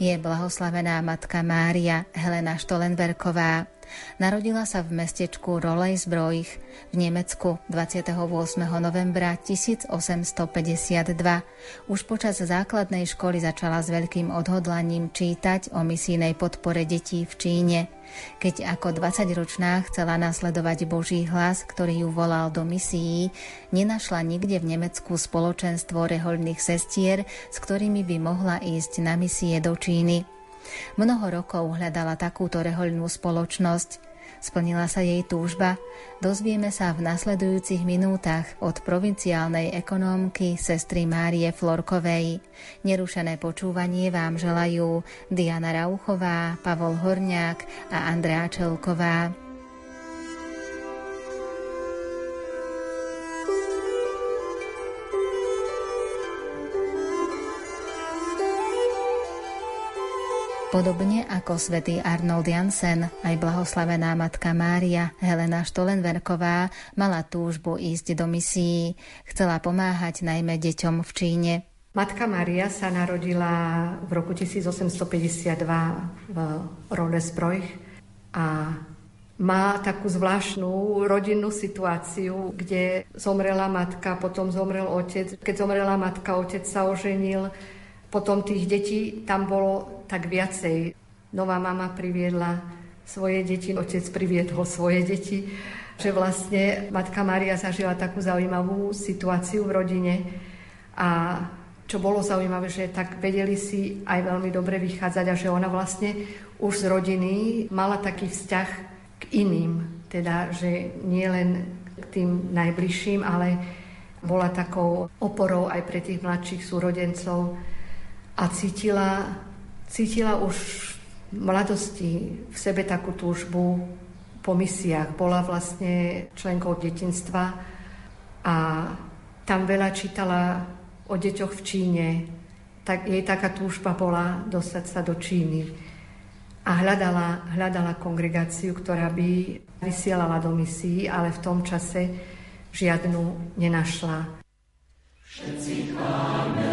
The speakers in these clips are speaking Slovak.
je blahoslavená matka Mária Helena Štolenberková. Narodila sa v mestečku Rolejsbrojch v Nemecku 28. novembra 1852. Už počas základnej školy začala s veľkým odhodlaním čítať o misijnej podpore detí v Číne. Keď ako 20-ročná chcela nasledovať Boží hlas, ktorý ju volal do misií, nenašla nikde v Nemecku spoločenstvo rehoľných sestier, s ktorými by mohla ísť na misie do Číny. Mnoho rokov hľadala takúto rehoľnú spoločnosť. Splnila sa jej túžba? Dozvieme sa v nasledujúcich minútach od provinciálnej ekonómky sestry Márie Florkovej. Nerušené počúvanie vám želajú Diana Rauchová, Pavol Horňák a Andrea Čelková. Podobne ako svätý Arnold Jansen, aj blahoslavená matka Mária Helena Štolenverková mala túžbu ísť do misií. Chcela pomáhať najmä deťom v Číne. Matka Mária sa narodila v roku 1852 v Rodesbrojch a má takú zvláštnu rodinnú situáciu, kde zomrela matka, potom zomrel otec. Keď zomrela matka, otec sa oženil, potom tých detí tam bolo tak viacej. Nová mama priviedla svoje deti, otec priviedol svoje deti, že vlastne matka Maria zažila takú zaujímavú situáciu v rodine. A čo bolo zaujímavé, že tak vedeli si aj veľmi dobre vychádzať a že ona vlastne už z rodiny mala taký vzťah k iným, teda, že nie len k tým najbližším, ale bola takou oporou aj pre tých mladších súrodencov a cítila, cítila už v mladosti v sebe takú túžbu po misiách. Bola vlastne členkou detinstva a tam veľa čítala o deťoch v Číne. Tak, jej taká túžba bola dostať sa do Číny. A hľadala, hľadala kongregáciu, ktorá by vysielala do misií, ale v tom čase žiadnu nenašla. Všetci chváme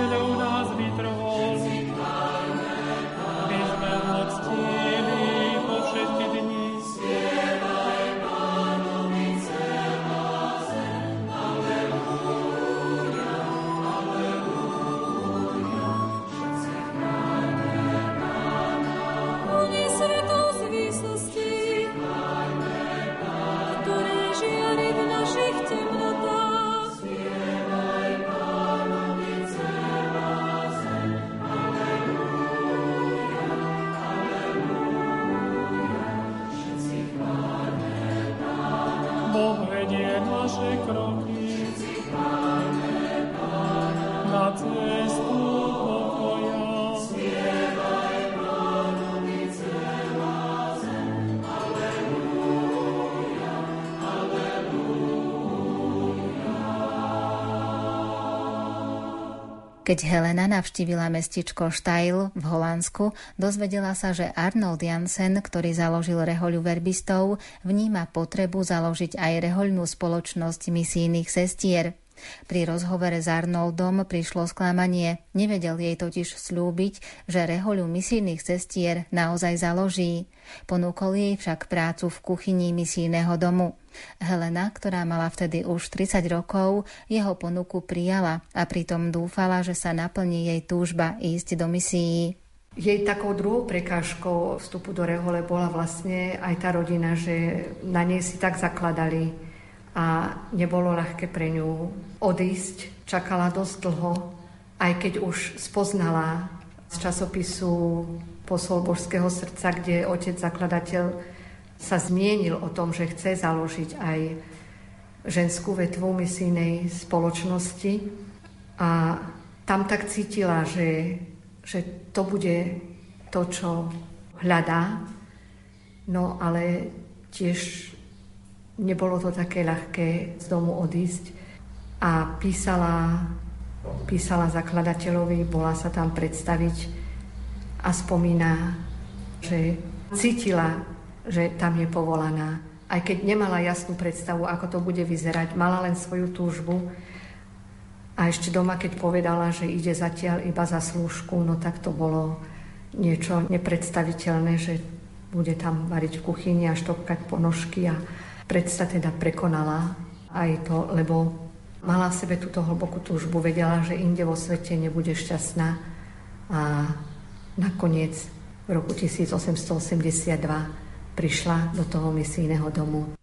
alone Keď Helena navštívila mestičko Štajl v Holandsku, dozvedela sa, že Arnold Jansen, ktorý založil rehoľu verbistov, vníma potrebu založiť aj rehoľnú spoločnosť misijných sestier. Pri rozhovore s Arnoldom prišlo sklamanie. Nevedel jej totiž slúbiť, že rehoľu misijných sestier naozaj založí. Ponúkol jej však prácu v kuchyni misijného domu. Helena, ktorá mala vtedy už 30 rokov, jeho ponuku prijala a pritom dúfala, že sa naplní jej túžba ísť do misií. Jej takou druhou prekážkou vstupu do Rehole bola vlastne aj tá rodina, že na nej si tak zakladali a nebolo ľahké pre ňu odísť. Čakala dosť dlho, aj keď už spoznala z časopisu Posol Božského srdca, kde otec zakladateľ sa zmienil o tom, že chce založiť aj ženskú vetvu misijnej spoločnosti a tam tak cítila, že, že to bude to, čo hľadá, no ale tiež nebolo to také ľahké z domu odísť a písala, písala zakladateľovi, bola sa tam predstaviť a spomína, že cítila že tam je povolaná. Aj keď nemala jasnú predstavu, ako to bude vyzerať, mala len svoju túžbu. A ešte doma, keď povedala, že ide zatiaľ iba za slúžku, no tak to bolo niečo nepredstaviteľné, že bude tam variť v kuchyni a štopkať ponožky a predsa teda prekonala aj to, lebo mala v sebe túto hlbokú túžbu, vedela, že inde vo svete nebude šťastná a nakoniec v roku 1882 prišla do toho misijného domu.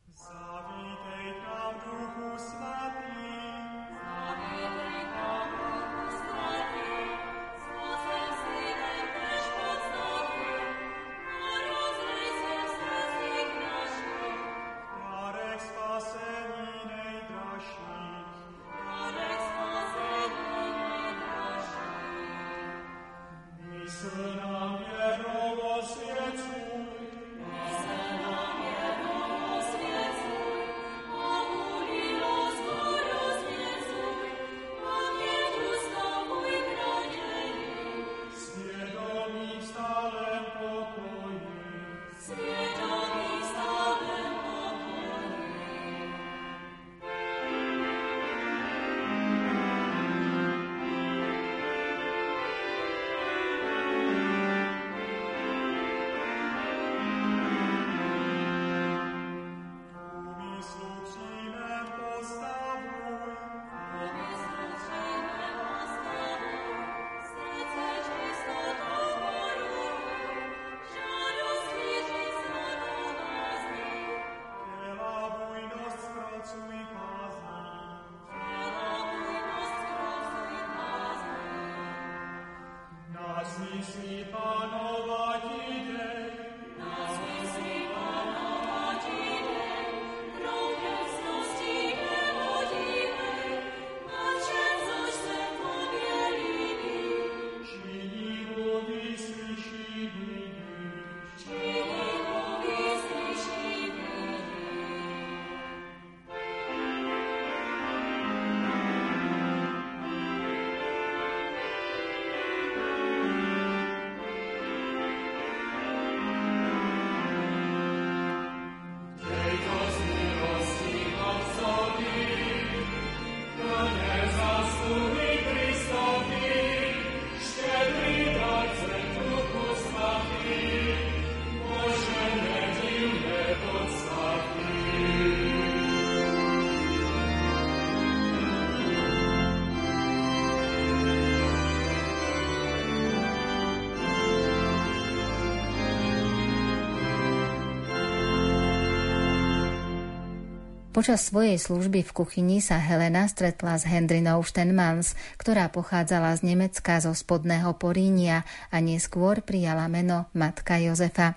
Počas svojej služby v kuchyni sa Helena stretla s Hendrinou Štenmans, ktorá pochádzala z Nemecka zo spodného Porínia a neskôr prijala meno Matka Jozefa.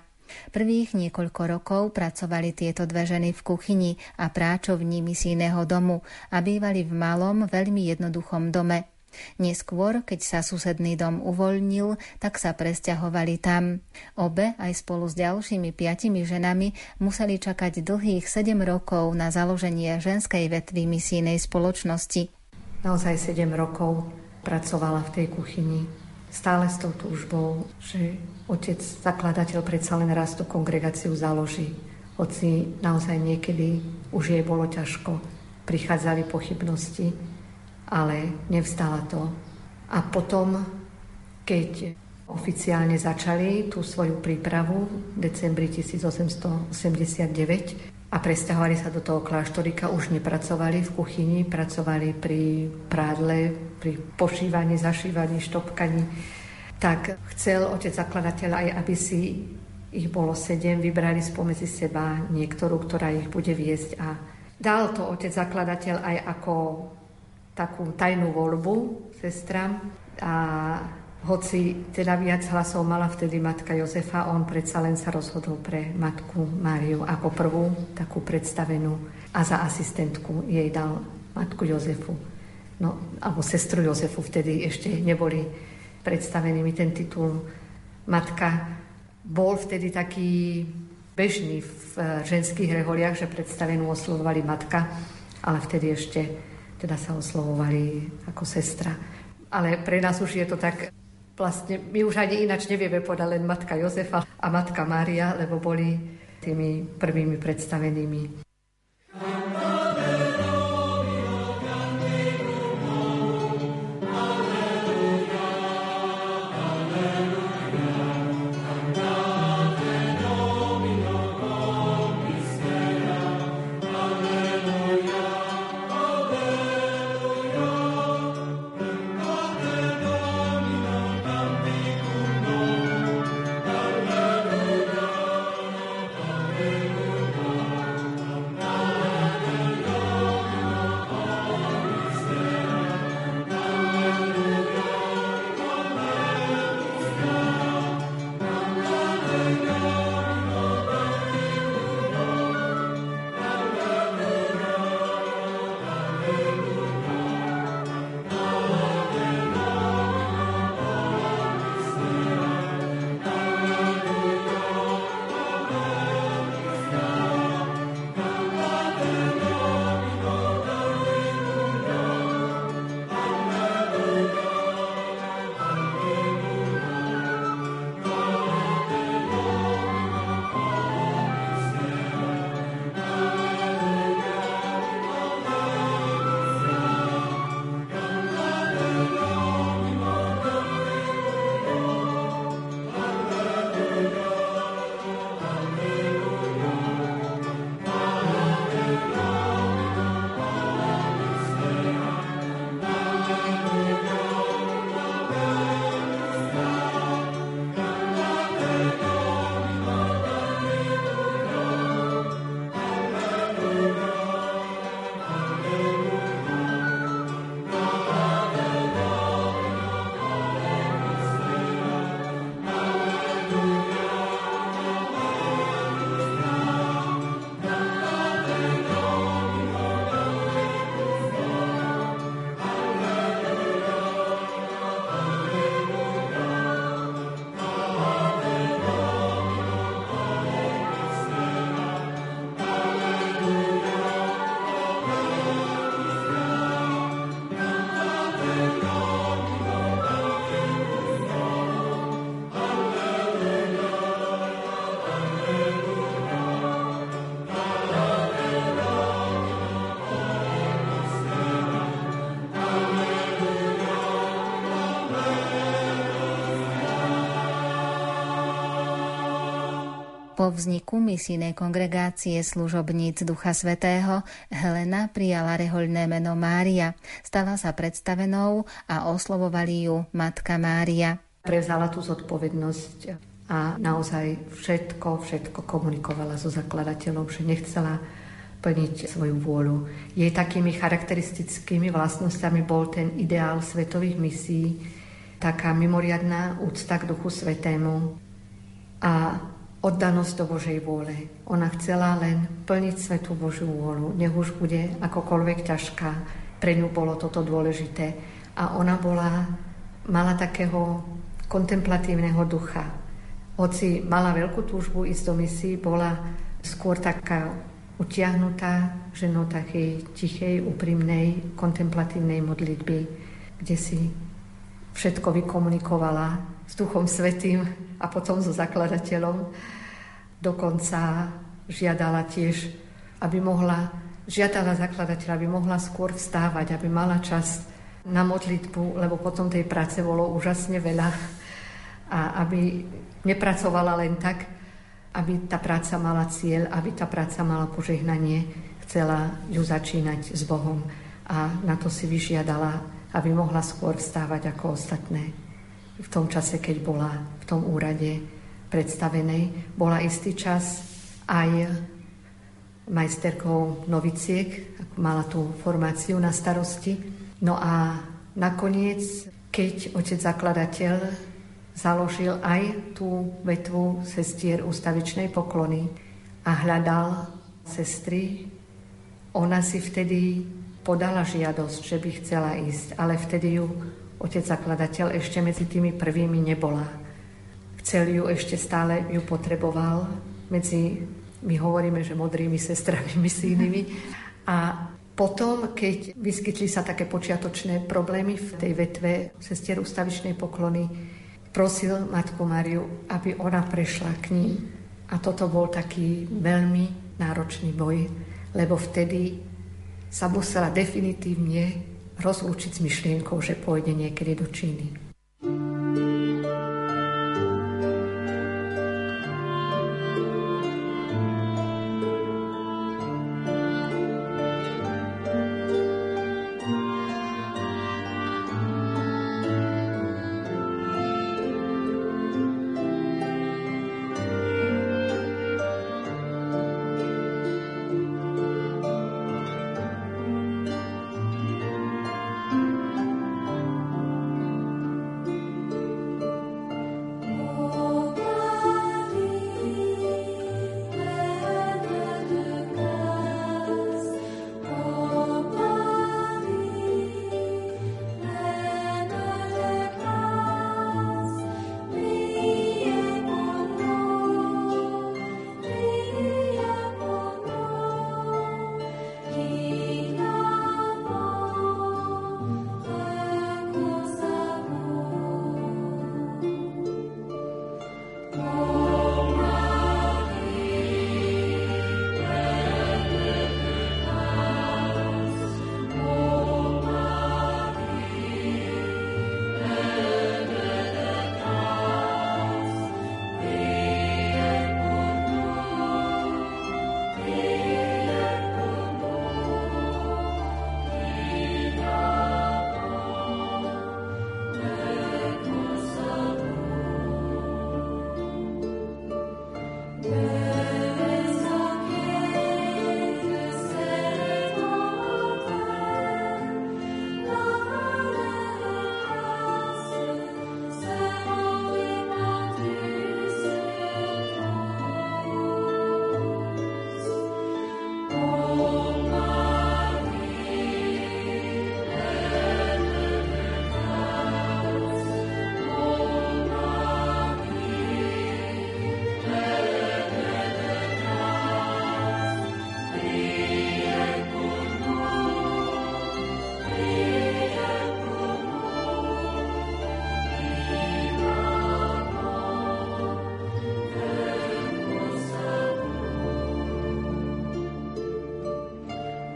Prvých niekoľko rokov pracovali tieto dve ženy v kuchyni a práčovní misijného domu a bývali v malom, veľmi jednoduchom dome. Neskôr, keď sa susedný dom uvoľnil, tak sa presťahovali tam. Obe, aj spolu s ďalšími piatimi ženami, museli čakať dlhých 7 rokov na založenie ženskej vetvy misijnej spoločnosti. Naozaj 7 rokov pracovala v tej kuchyni. Stále s tou túžbou, že otec zakladateľ predsa len raz tú kongregáciu založí. Hoci naozaj niekedy už jej bolo ťažko, prichádzali pochybnosti, ale nevstala to. A potom, keď oficiálne začali tú svoju prípravu v decembri 1889, a presťahovali sa do toho kláštorika, už nepracovali v kuchyni, pracovali pri prádle, pri pošívaní, zašívaní, štopkaní. Tak chcel otec zakladateľ aj, aby si ich bolo sedem, vybrali spomedzi seba niektorú, ktorá ich bude viesť a dal to otec zakladateľ aj ako takú tajnú voľbu sestram a hoci teda viac hlasov mala vtedy matka Jozefa, on predsa len sa rozhodol pre matku Máriu ako prvú, takú predstavenú a za asistentku jej dal matku Jozefu. No, alebo sestru Jozefu, vtedy ešte neboli predstavení mi ten titul matka. Bol vtedy taký bežný v eh, ženských reholiach, že predstavenú oslovovali matka, ale vtedy ešte teda sa oslovovali ako sestra. Ale pre nás už je to tak vlastne my už ani inač nevieme povedať len matka Jozefa a matka Mária, lebo boli tými prvými predstavenými. Po vzniku misijnej kongregácie služobníc Ducha Svetého Helena prijala rehoľné meno Mária. Stala sa predstavenou a oslovovali ju Matka Mária. Prevzala tú zodpovednosť a naozaj všetko, všetko komunikovala so zakladateľom, že nechcela plniť svoju vôľu. Jej takými charakteristickými vlastnosťami bol ten ideál svetových misií, taká mimoriadná úcta k Duchu Svetému a oddanosť do Božej vôle. Ona chcela len plniť svetú Božiu vôľu. Nech už bude akokoľvek ťažká. Pre ňu bolo toto dôležité. A ona bola, mala takého kontemplatívneho ducha. Hoci mala veľkú túžbu ísť do misií, bola skôr taká utiahnutá ženou takej tichej, úprimnej, kontemplatívnej modlitby, kde si všetko vykomunikovala s Duchom Svetým a potom so zakladateľom. Dokonca žiadala tiež, aby mohla, žiadala zakladateľa, aby mohla skôr vstávať, aby mala čas na modlitbu, lebo potom tej práce bolo úžasne veľa a aby nepracovala len tak, aby tá práca mala cieľ, aby tá práca mala požehnanie, chcela ju začínať s Bohom a na to si vyžiadala, aby mohla skôr vstávať ako ostatné. V tom čase, keď bola v tom úrade predstavenej, bola istý čas aj majsterkou noviciek, mala tú formáciu na starosti. No a nakoniec, keď otec zakladateľ založil aj tú vetvu sestier ústavičnej poklony a hľadal sestry, ona si vtedy podala žiadosť, že by chcela ísť, ale vtedy ju otec zakladateľ ešte medzi tými prvými nebola. Chcel ju ešte stále, ju potreboval medzi my hovoríme, že modrými sestrami misijnými. A potom, keď vyskytli sa také počiatočné problémy v tej vetve sestier ustavičnej poklony, prosil Matku Mariu, aby ona prešla k ním. A toto bol taký veľmi náročný boj, lebo vtedy sa musela definitívne rozlúčiť s myšlienkou, že pôjde niekedy do Číny.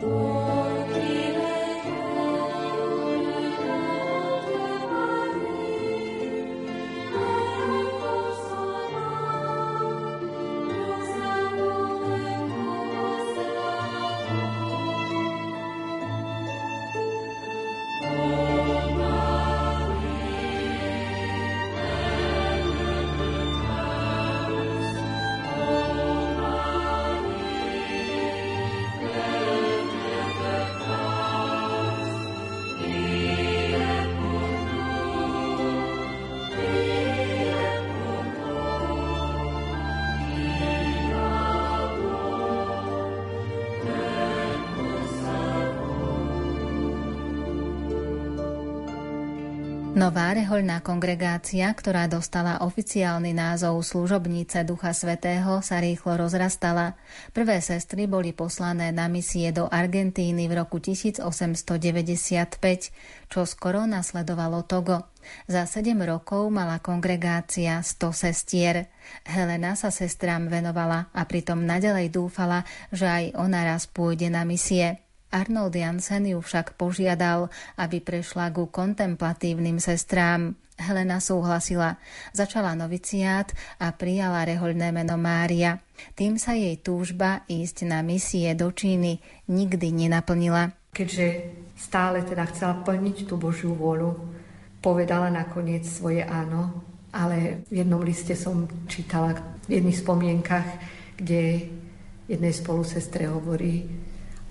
Oh. Nová rehoľná kongregácia, ktorá dostala oficiálny názov Služobnice Ducha Svetého, sa rýchlo rozrastala. Prvé sestry boli poslané na misie do Argentíny v roku 1895, čo skoro nasledovalo Togo. Za sedem rokov mala kongregácia 100 sestier. Helena sa sestrám venovala a pritom nadalej dúfala, že aj ona raz pôjde na misie. Arnold Jansen ju však požiadal, aby prešla ku kontemplatívnym sestrám. Helena súhlasila, začala noviciát a prijala rehoľné meno Mária. Tým sa jej túžba ísť na misie do Číny nikdy nenaplnila. Keďže stále teda chcela plniť tú Božiu vôľu, povedala nakoniec svoje áno, ale v jednom liste som čítala v jedných spomienkach, kde jednej spolusestre hovorí,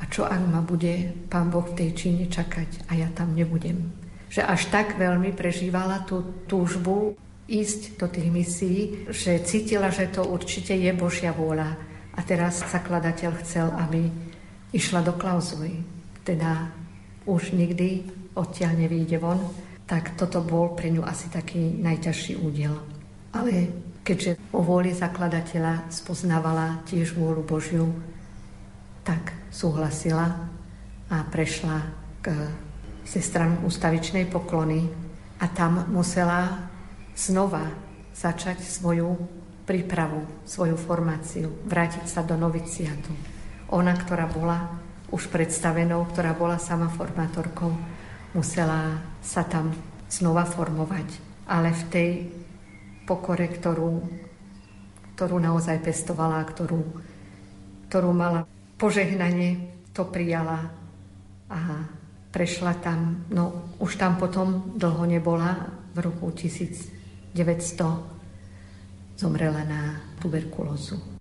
a čo ak ma bude Pán Boh v tej Číne čakať a ja tam nebudem. Že až tak veľmi prežívala tú túžbu ísť do tých misií, že cítila, že to určite je Božia vôľa. A teraz zakladateľ chcel, aby išla do klauzuly. Teda už nikdy odtiaľ nevíde von, tak toto bol pre ňu asi taký najťažší údel. Ale keďže o vôli zakladateľa spoznávala tiež vôľu Božiu, tak súhlasila a prešla k sestram ústavičnej poklony a tam musela znova začať svoju prípravu, svoju formáciu, vrátiť sa do noviciatu. Ona, ktorá bola už predstavenou, ktorá bola sama formátorkou, musela sa tam znova formovať. Ale v tej pokore, ktorú, ktorú naozaj pestovala, ktorú, ktorú mala požehnanie to prijala a prešla tam, no už tam potom dlho nebola, v roku 1900 zomrela na tuberkulózu.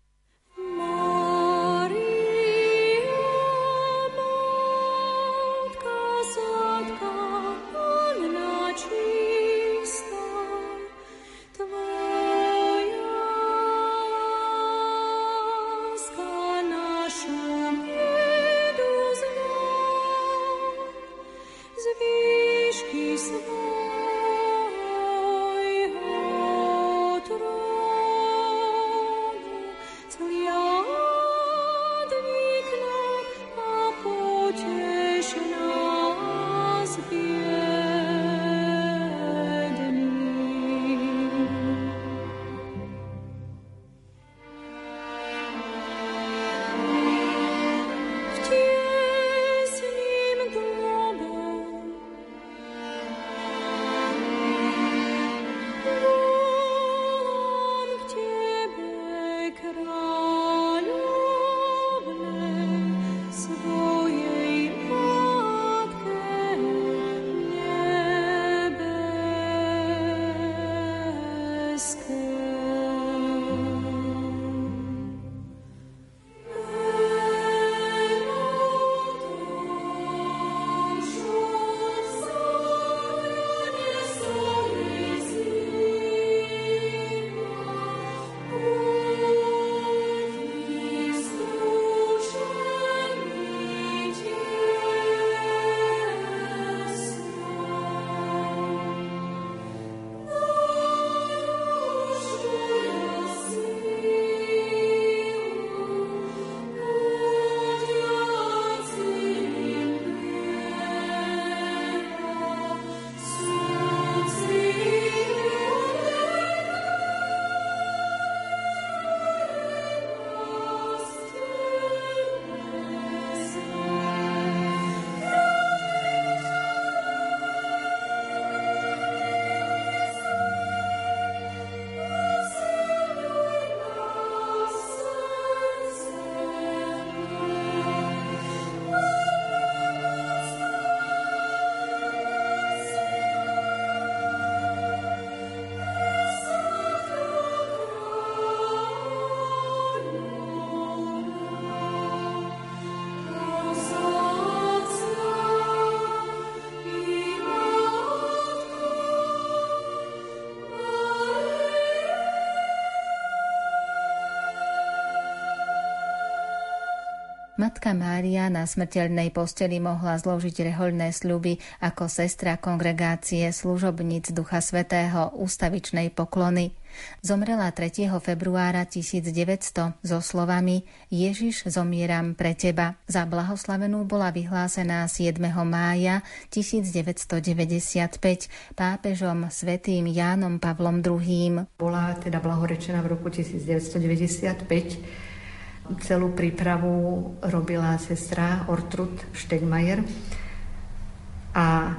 Matka Mária na smrteľnej posteli mohla zložiť rehoľné sľuby ako sestra kongregácie služobníc Ducha Svetého ústavičnej poklony. Zomrela 3. februára 1900 so slovami Ježiš, zomieram pre teba. Za blahoslavenú bola vyhlásená 7. mája 1995 pápežom svätým Jánom Pavlom II. Bola teda blahorečená v roku 1995 celú prípravu robila sestra Ortrud Štegmajer a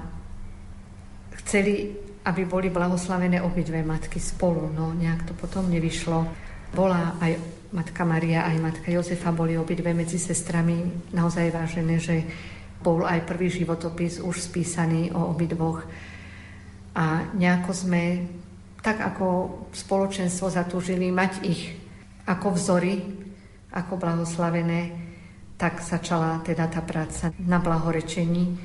chceli aby boli blahoslavené obidve matky spolu. No nejak to potom nevyšlo. Bola aj matka Maria, aj matka Jozefa, boli obidve medzi sestrami naozaj vážené, že bol aj prvý životopis už spísaný o obidvoch. A nejako sme, tak ako spoločenstvo zatúžili mať ich ako vzory, ako blahoslavené, tak začala teda tá práca na blahorečení.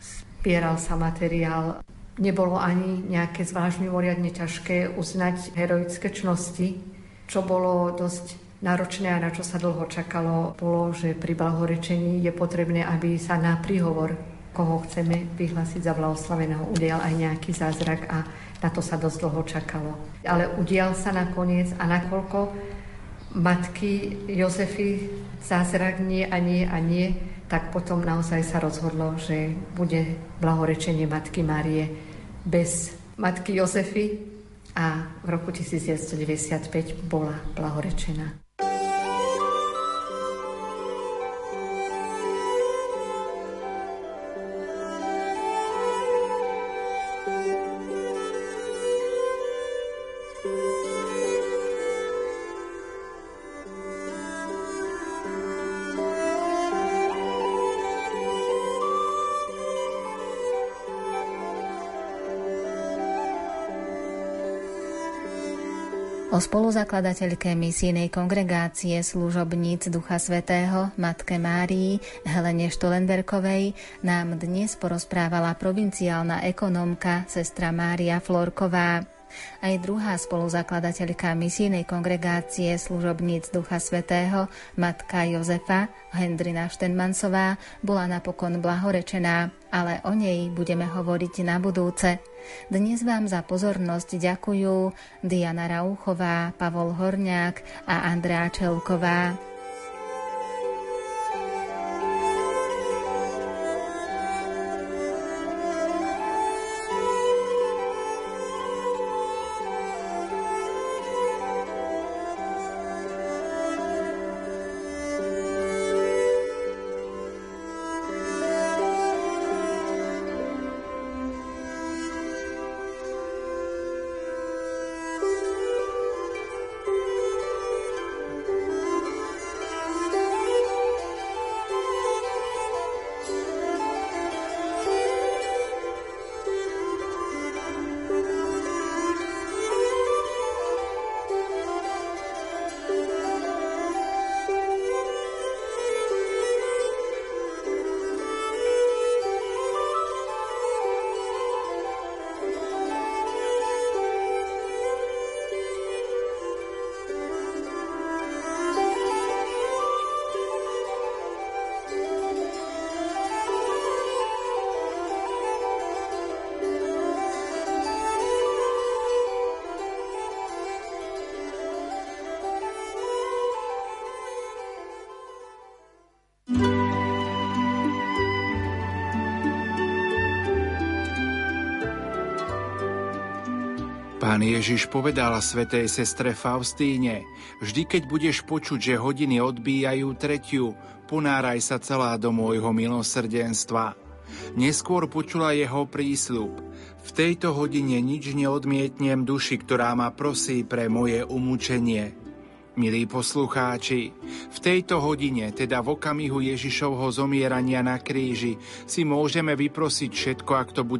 Spieral sa materiál Nebolo ani nejaké zvlášť mimoriadne ťažké uznať heroické čnosti, čo bolo dosť náročné a na čo sa dlho čakalo, bolo, že pri blahorečení je potrebné, aby sa na príhovor, koho chceme vyhlásiť za blahoslaveného, udial aj nejaký zázrak a na to sa dosť dlho čakalo. Ale udial sa nakoniec a nakoľko matky Jozefy zázrak nie a nie a nie, tak potom naozaj sa rozhodlo, že bude blahorečenie Matky Márie bez matky Jozefy a v roku 1995 bola blahorečená. O spoluzakladateľke misijnej kongregácie služobníc Ducha Svetého, Matke Márii, Helene Štolenberkovej, nám dnes porozprávala provinciálna ekonomka sestra Mária Florková. Aj druhá spoluzakladateľka misijnej kongregácie služobníc Ducha Svetého, matka Jozefa, Hendrina Štenmansová, bola napokon blahorečená, ale o nej budeme hovoriť na budúce. Dnes vám za pozornosť ďakujú Diana Rauchová, Pavol Horňák a Andrea Čelková. Pán Ježiš povedal svetej sestre Faustíne, vždy keď budeš počuť, že hodiny odbíjajú tretiu, ponáraj sa celá do môjho milosrdenstva. Neskôr počula jeho prísľub. V tejto hodine nič neodmietnem duši, ktorá ma prosí pre moje umúčenie. Milí poslucháči, v tejto hodine, teda v okamihu Ježišovho zomierania na kríži, si môžeme vyprosiť všetko, ak to bude